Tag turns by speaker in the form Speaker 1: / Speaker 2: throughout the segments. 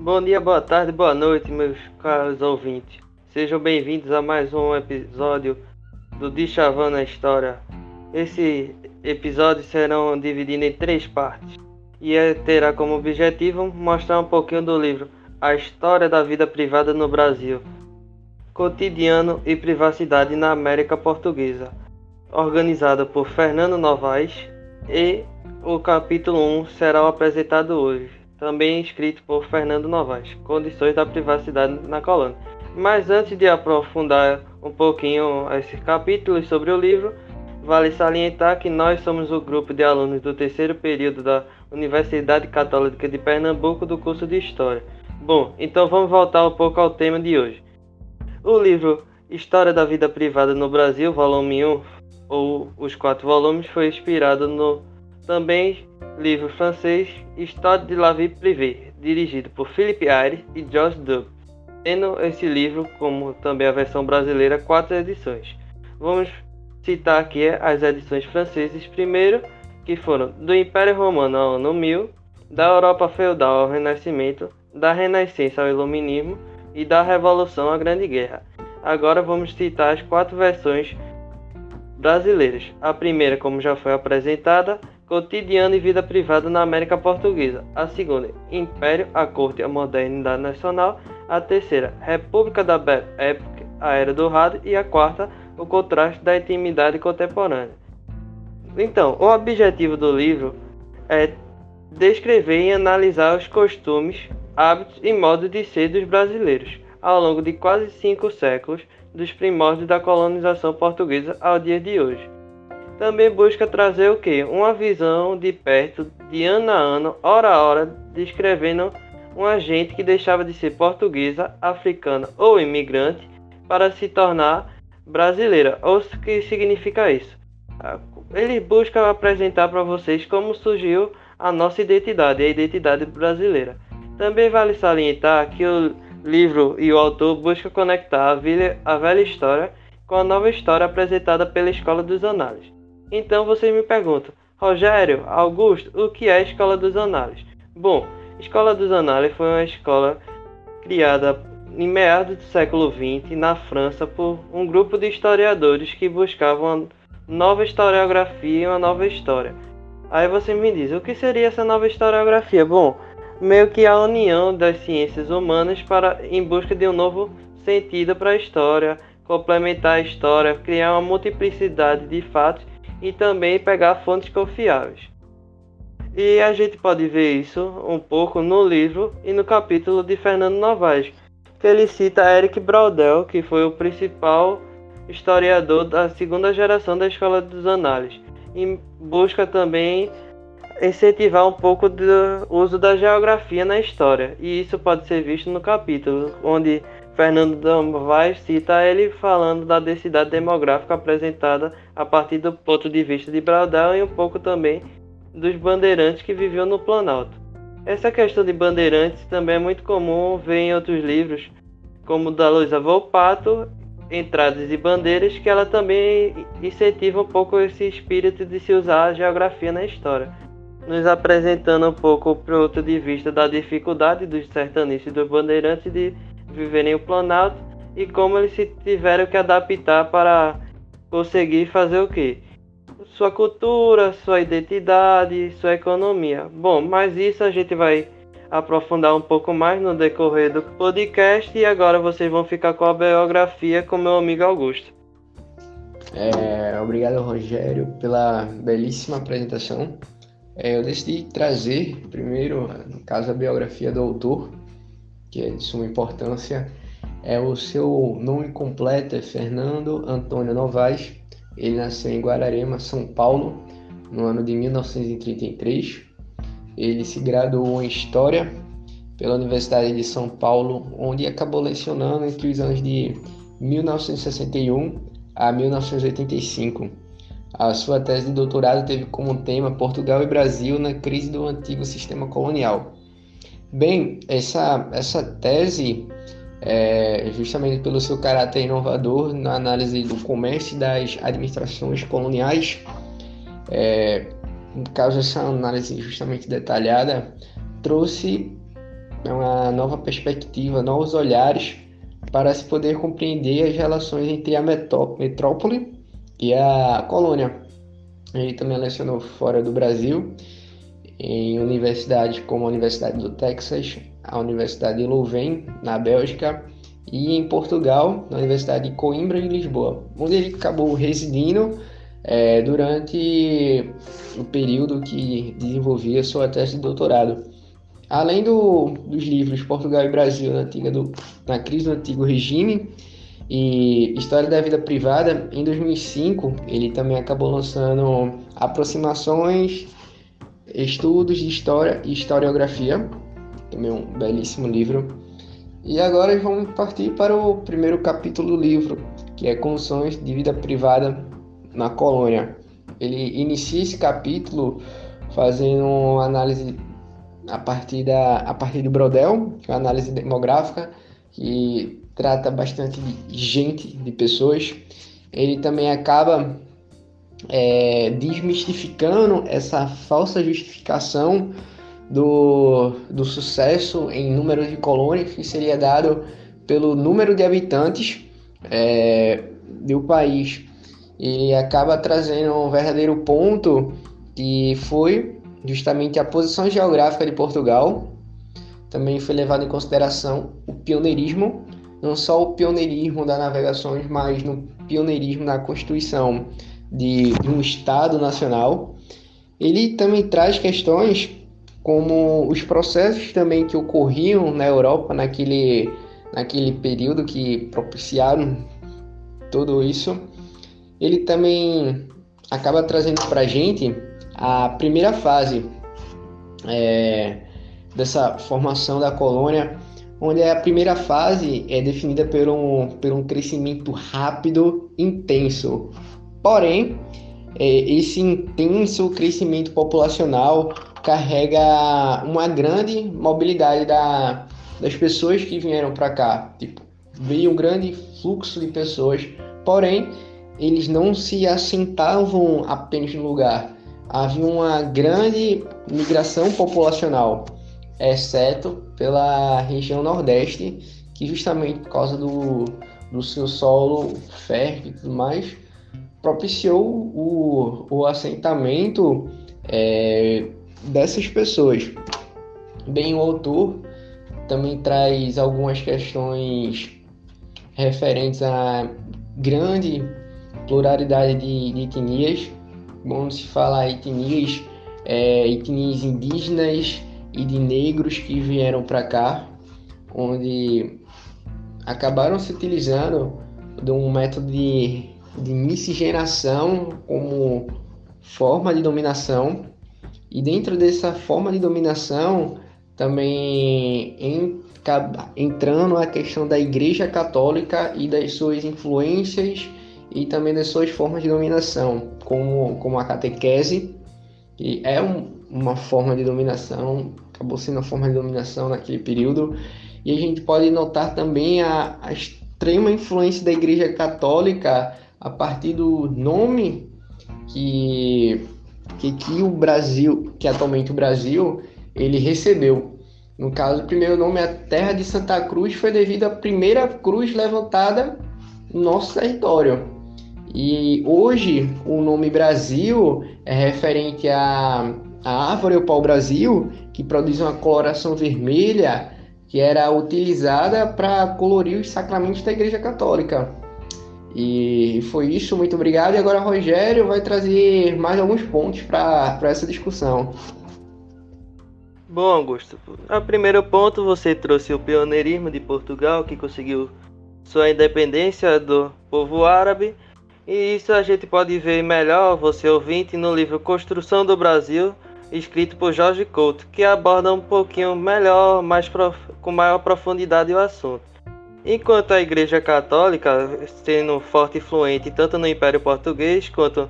Speaker 1: Bom dia, boa tarde, boa noite, meus caros ouvintes. Sejam bem-vindos a mais um episódio do Dichavando a História. Esse episódio serão dividido em três partes e é, terá como objetivo mostrar um pouquinho do livro A História da Vida Privada no Brasil, Cotidiano e Privacidade na América Portuguesa, organizado por Fernando Novaes e o capítulo 1 será apresentado hoje também escrito por Fernando Novaes, Condições da Privacidade na Colônia. Mas antes de aprofundar um pouquinho esses capítulos sobre o livro, vale salientar que nós somos o grupo de alunos do terceiro período da Universidade Católica de Pernambuco do curso de História. Bom, então vamos voltar um pouco ao tema de hoje. O livro História da Vida Privada no Brasil, volume 1, ou os quatro volumes, foi inspirado no também livro francês Histoire de la vie privée, dirigido por Philippe Ayre e George Dub, tendo esse livro, como também a versão brasileira, quatro edições. Vamos citar aqui as edições francesas primeiro, que foram do Império Romano ao ano 1000, da Europa feudal ao Renascimento, da Renascença ao Iluminismo e da Revolução à Grande Guerra. Agora vamos citar as quatro versões brasileiras. A primeira, como já foi apresentada, Cotidiano e Vida Privada na América Portuguesa. A segunda, Império, a Corte e a Modernidade Nacional. A terceira, República da Belle Époque, a Era do Rádio. E a quarta, o contraste da intimidade contemporânea. Então, o objetivo do livro é descrever e analisar os costumes, hábitos e modos de ser dos brasileiros ao longo de quase cinco séculos, dos primórdios da colonização portuguesa ao dia de hoje também busca trazer o que? Uma visão de perto, de ano a ano, hora a hora, descrevendo uma gente que deixava de ser portuguesa, africana ou imigrante para se tornar brasileira. Ou o que significa isso? Ele busca apresentar para vocês como surgiu a nossa identidade, a identidade brasileira. Também vale salientar que o livro e o autor buscam conectar a velha, a velha história com a nova história apresentada pela Escola dos Análises. Então vocês me perguntam, Rogério, Augusto, o que é a Escola dos Análises? Bom, Escola dos Análises foi uma escola criada em meados do século XX na França por um grupo de historiadores que buscavam uma nova historiografia e uma nova história. Aí você me diz, o que seria essa nova historiografia? Bom, meio que a união das ciências humanas para em busca de um novo sentido para a história, complementar a história, criar uma multiplicidade de fatos e também pegar fontes confiáveis. E a gente pode ver isso um pouco no livro e no capítulo de Fernando Novaes, que ele cita Eric Braudel, que foi o principal historiador da segunda geração da Escola dos Análises, e busca também incentivar um pouco do uso da geografia na história, e isso pode ser visto no capítulo, onde Fernando Novaes cita ele falando da densidade demográfica apresentada a partir do ponto de vista de Braudel e um pouco também dos bandeirantes que viviam no Planalto. Essa questão de bandeirantes também é muito comum ver em outros livros, como da Luísa Volpato, Entradas e Bandeiras, que ela também incentiva um pouco esse espírito de se usar a geografia na história, nos apresentando um pouco o ponto de vista da dificuldade dos sertanistas e dos bandeirantes de viverem o Planalto e como eles se tiveram que adaptar para conseguir fazer o que? Sua cultura, sua identidade, sua economia. Bom, mas isso a gente vai aprofundar um pouco mais no decorrer do podcast e agora vocês vão ficar com a biografia com meu amigo Augusto.
Speaker 2: É, obrigado, Rogério, pela belíssima apresentação. É, eu decidi trazer primeiro, no caso, a biografia do autor, que é de suma importância. É o seu nome completo é Fernando Antônio Novaes. Ele nasceu em Guararema, São Paulo, no ano de 1933. Ele se graduou em História pela Universidade de São Paulo, onde acabou lecionando entre os anos de 1961 a 1985. A sua tese de doutorado teve como tema Portugal e Brasil na crise do antigo sistema colonial. Bem, essa, essa tese, é, justamente pelo seu caráter inovador na análise do comércio e das administrações coloniais, é, caso essa análise justamente detalhada, trouxe uma nova perspectiva, novos olhares para se poder compreender as relações entre a metrópole e a colônia. Ele também lecionou fora do Brasil, em universidades como a Universidade do Texas, a Universidade de Louvain, na Bélgica, e em Portugal, na Universidade de Coimbra e Lisboa, onde ele acabou residindo é, durante o período que desenvolvia sua tese de doutorado. Além do, dos livros Portugal e Brasil na, do, na crise do antigo regime e História da Vida Privada, em 2005 ele também acabou lançando Aproximações, Estudos de História e Historiografia, também um belíssimo livro. E agora vamos partir para o primeiro capítulo do livro, que é Condições de Vida Privada na Colônia. Ele inicia esse capítulo fazendo uma análise a partir, da, a partir do Brodel, que é uma análise demográfica, que trata bastante de gente, de pessoas. Ele também acaba é, desmistificando essa falsa justificação do, do sucesso em número de colônias que seria dado pelo número de habitantes é, do país. E acaba trazendo um verdadeiro ponto que foi justamente a posição geográfica de Portugal. Também foi levado em consideração o pioneirismo, não só o pioneirismo das navegações, mas no pioneirismo na constituição de, um Estado nacional. Ele também traz questões como os processos também que ocorriam na Europa naquele, naquele período que propiciaram tudo isso. Ele também acaba trazendo para a gente a primeira fase é, dessa formação da colônia, onde a primeira fase é definida por um, por um crescimento rápido, intenso. Porém, é, esse intenso crescimento populacional carrega uma grande mobilidade da, das pessoas que vieram para cá. Tipo, veio um grande fluxo de pessoas, porém, eles não se assentavam apenas no lugar havia uma grande migração populacional, exceto pela região nordeste, que justamente por causa do, do seu solo fértil e tudo mais, propiciou o, o assentamento é, dessas pessoas. Bem, o autor também traz algumas questões referentes à grande pluralidade de, de etnias quando se fala etnias, é, etnias indígenas e de negros que vieram para cá, onde acabaram se utilizando de um método de, de miscigenação como forma de dominação. E dentro dessa forma de dominação, também em, entrando a questão da Igreja Católica e das suas influências e também das suas formas de dominação, como, como a catequese, que é um, uma forma de dominação, acabou sendo uma forma de dominação naquele período, e a gente pode notar também a, a extrema influência da Igreja Católica a partir do nome que, que, que o Brasil, que atualmente o Brasil, ele recebeu. No caso, o primeiro nome, a Terra de Santa Cruz, foi devido à primeira cruz levantada no nosso território. E hoje o nome Brasil é referente à, à árvore o pau-brasil, que produz uma coloração vermelha que era utilizada para colorir os sacramentos da Igreja Católica. E foi isso, muito obrigado. E agora Rogério vai trazer mais alguns pontos para essa discussão.
Speaker 1: Bom, Augusto, a primeiro ponto você trouxe o pioneirismo de Portugal, que conseguiu sua independência do povo árabe e isso a gente pode ver melhor, você ouvinte, no livro Construção do Brasil, escrito por Jorge Couto, que aborda um pouquinho melhor, mais prof... com maior profundidade o assunto. Enquanto a Igreja Católica, sendo forte e fluente tanto no Império Português quanto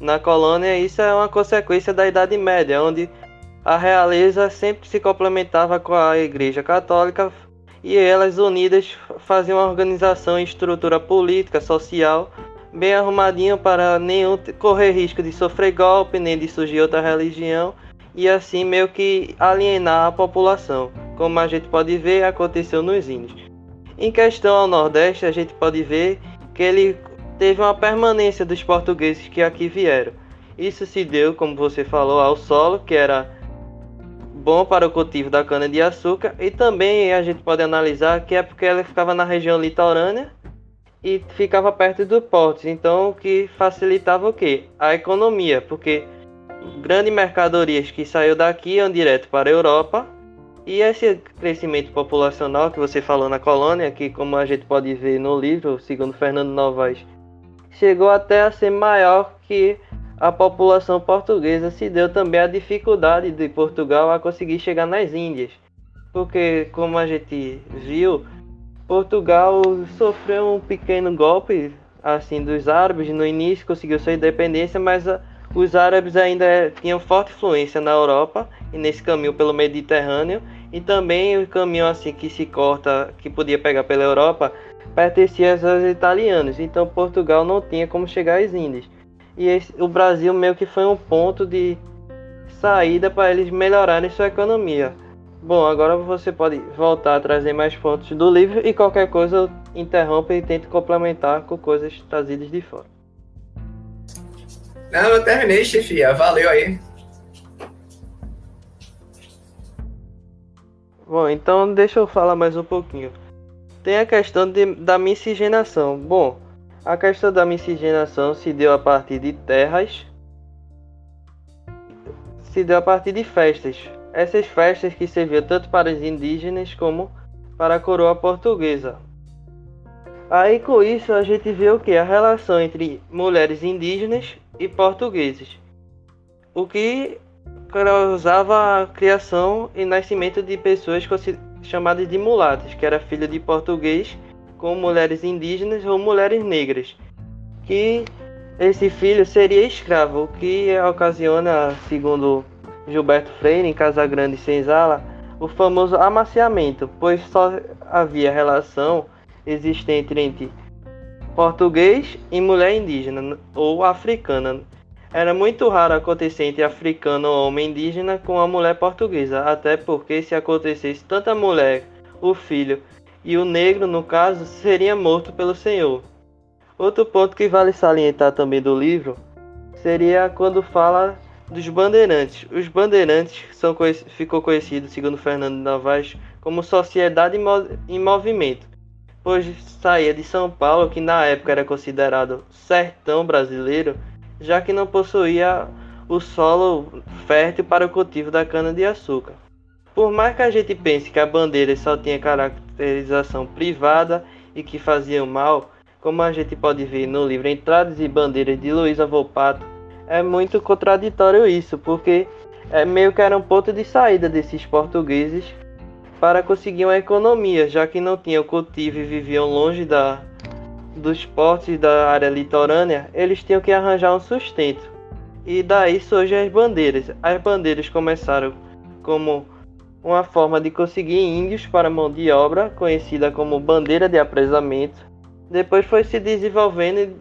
Speaker 1: na colônia, isso é uma consequência da Idade Média, onde a realeza sempre se complementava com a Igreja Católica e elas unidas faziam uma organização e estrutura política, social bem arrumadinho para nenhum correr risco de sofrer golpe nem de surgir outra religião e assim meio que alienar a população. como a gente pode ver, aconteceu nos índios. Em questão ao Nordeste, a gente pode ver que ele teve uma permanência dos portugueses que aqui vieram. Isso se deu, como você falou, ao solo, que era bom para o cultivo da cana-de-açúcar, e também a gente pode analisar que é porque ela ficava na região litorânea e ficava perto do portos, então o que facilitava o que? A economia, porque grandes mercadorias que saiu daqui iam direto para a Europa e esse crescimento populacional que você falou na colônia, que como a gente pode ver no livro, segundo Fernando Novaes, chegou até a ser maior que a população portuguesa, se deu também a dificuldade de Portugal a conseguir chegar nas Índias. Porque como a gente viu, Portugal sofreu um pequeno golpe assim dos árabes no início, conseguiu sua independência, mas a, os árabes ainda tinham forte influência na Europa e nesse caminho pelo Mediterrâneo e também o caminho assim que se corta, que podia pegar pela Europa, pertencia aos italianos. Então Portugal não tinha como chegar às Índias. E esse, o Brasil meio que foi um ponto de saída para eles melhorarem sua economia. Bom, agora você pode voltar a trazer mais pontos do livro e qualquer coisa eu interrompo e tento complementar com coisas trazidas de fora.
Speaker 3: Não, eu terminei, chefia. Valeu aí.
Speaker 1: Bom, então deixa eu falar mais um pouquinho. Tem a questão de, da miscigenação. Bom, a questão da miscigenação se deu a partir de terras, se deu a partir de festas. Essas festas que serviam tanto para os indígenas como para a coroa portuguesa. Aí com isso a gente vê o que? A relação entre mulheres indígenas e portugueses. O que causava a criação e nascimento de pessoas chamadas de mulatas, que era filha de português com mulheres indígenas ou mulheres negras, que esse filho seria escravo, o que ocasiona, segundo Gilberto Freire, em Casa Grande e Senzala, o famoso amaciamento, pois só havia relação existente entre português e mulher indígena ou africana. Era muito raro acontecer entre africano ou homem indígena com a mulher portuguesa, até porque se acontecesse tanto a mulher, o filho e o negro, no caso, seria morto pelo Senhor. Outro ponto que vale salientar também do livro seria quando fala dos bandeirantes. Os bandeirantes são ficou conhecido, segundo Fernando Novaes, como sociedade em movimento pois saía de São Paulo, que na época era considerado sertão brasileiro, já que não possuía o solo fértil para o cultivo da cana-de-açúcar. Por mais que a gente pense que a bandeira só tinha caracterização privada e que faziam mal, como a gente pode ver no livro Entradas e Bandeiras de Luísa Volpato, é muito contraditório isso, porque é meio que era um ponto de saída desses portugueses para conseguir uma economia, já que não tinham cultivo e viviam longe da, dos portos da área litorânea, eles tinham que arranjar um sustento. E daí surgem as bandeiras. As bandeiras começaram como uma forma de conseguir índios para mão de obra, conhecida como bandeira de apresamento. Depois foi se desenvolvendo e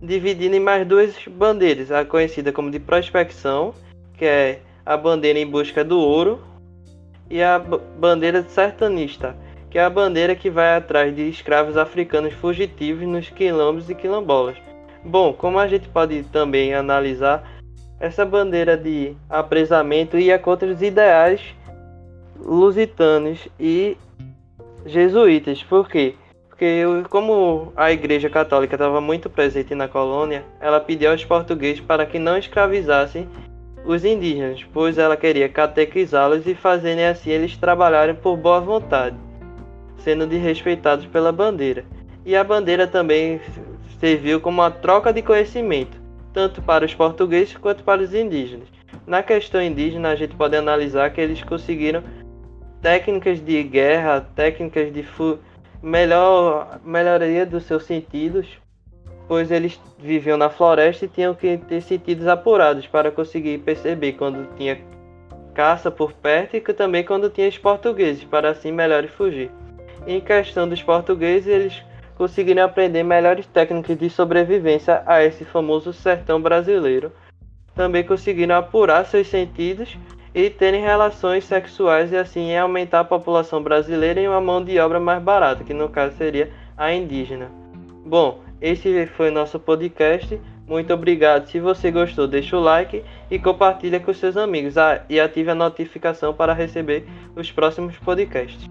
Speaker 1: dividindo em mais duas bandeiras, a conhecida como de prospecção, que é a bandeira em busca do ouro, e a bandeira sertanista, que é a bandeira que vai atrás de escravos africanos fugitivos nos quilombos e quilombolas. Bom, como a gente pode também analisar, essa bandeira de apresamento ia contra os ideais lusitanos e jesuítas. Por quê? Porque como a Igreja Católica estava muito presente na colônia, ela pediu aos portugueses para que não escravizassem os indígenas, pois ela queria catequizá-los e fazerem assim eles trabalharem por boa vontade, sendo desrespeitados pela bandeira. E a bandeira também serviu como uma troca de conhecimento, tanto para os portugueses quanto para os indígenas. Na questão indígena, a gente pode analisar que eles conseguiram técnicas de guerra, técnicas de melhor melhoria dos seus sentidos pois eles viviam na floresta e tinham que ter sentidos apurados para conseguir perceber quando tinha caça por perto e também quando tinha os portugueses, para assim melhor fugir. Em questão dos portugueses, eles conseguiram aprender melhores técnicas de sobrevivência a esse famoso sertão brasileiro. Também conseguiram apurar seus sentidos e terem relações sexuais e assim aumentar a população brasileira em uma mão de obra mais barata, que no caso seria a indígena. Bom, esse foi nosso podcast. Muito obrigado. Se você gostou, deixa o like e compartilha com seus amigos. Ah, e ative a notificação para receber os próximos podcasts.